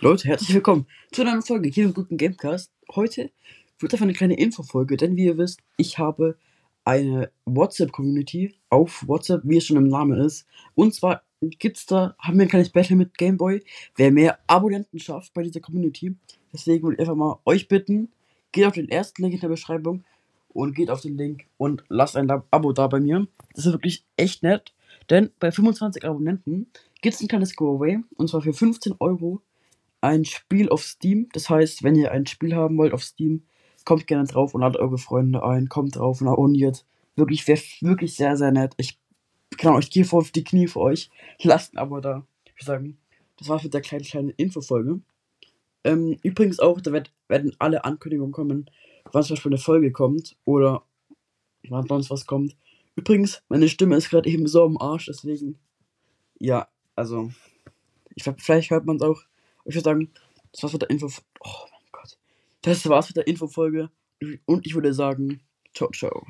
Leute, herzlich willkommen zu einer neuen Folge hier im guten Gamecast. Heute wird einfach eine kleine Infofolge, denn wie ihr wisst, ich habe eine WhatsApp-Community auf WhatsApp, wie es schon im Namen ist. Und zwar gibt's da, haben wir ein kleines Battle mit Gameboy, wer mehr Abonnenten schafft bei dieser Community. Deswegen würde ich einfach mal euch bitten, geht auf den ersten Link in der Beschreibung und geht auf den Link und lasst ein Abo da bei mir. Das ist wirklich echt nett, denn bei 25 Abonnenten gibt es ein kleines Giveaway und zwar für 15 Euro ein Spiel auf Steam. Das heißt, wenn ihr ein Spiel haben wollt auf Steam, kommt gerne drauf und ladet eure Freunde ein, kommt drauf und abonniert. Wirklich, wäre wirklich sehr, sehr nett. Ich kann euch gehe vor auf die Knie für euch. Lasst Abo da. Ich würde sagen, das war's mit der kleinen, kleinen Infofolge. Ähm, übrigens auch, da wird, werden alle Ankündigungen kommen, wann zum Beispiel eine Folge kommt oder wann sonst was kommt. Übrigens, meine Stimme ist gerade eben so am Arsch, deswegen, ja, also, ich vielleicht hört man es auch. Ich würde sagen, das war's mit der Info. Oh mein Gott. Das war's mit der Infofolge. Und ich würde sagen, ciao, ciao.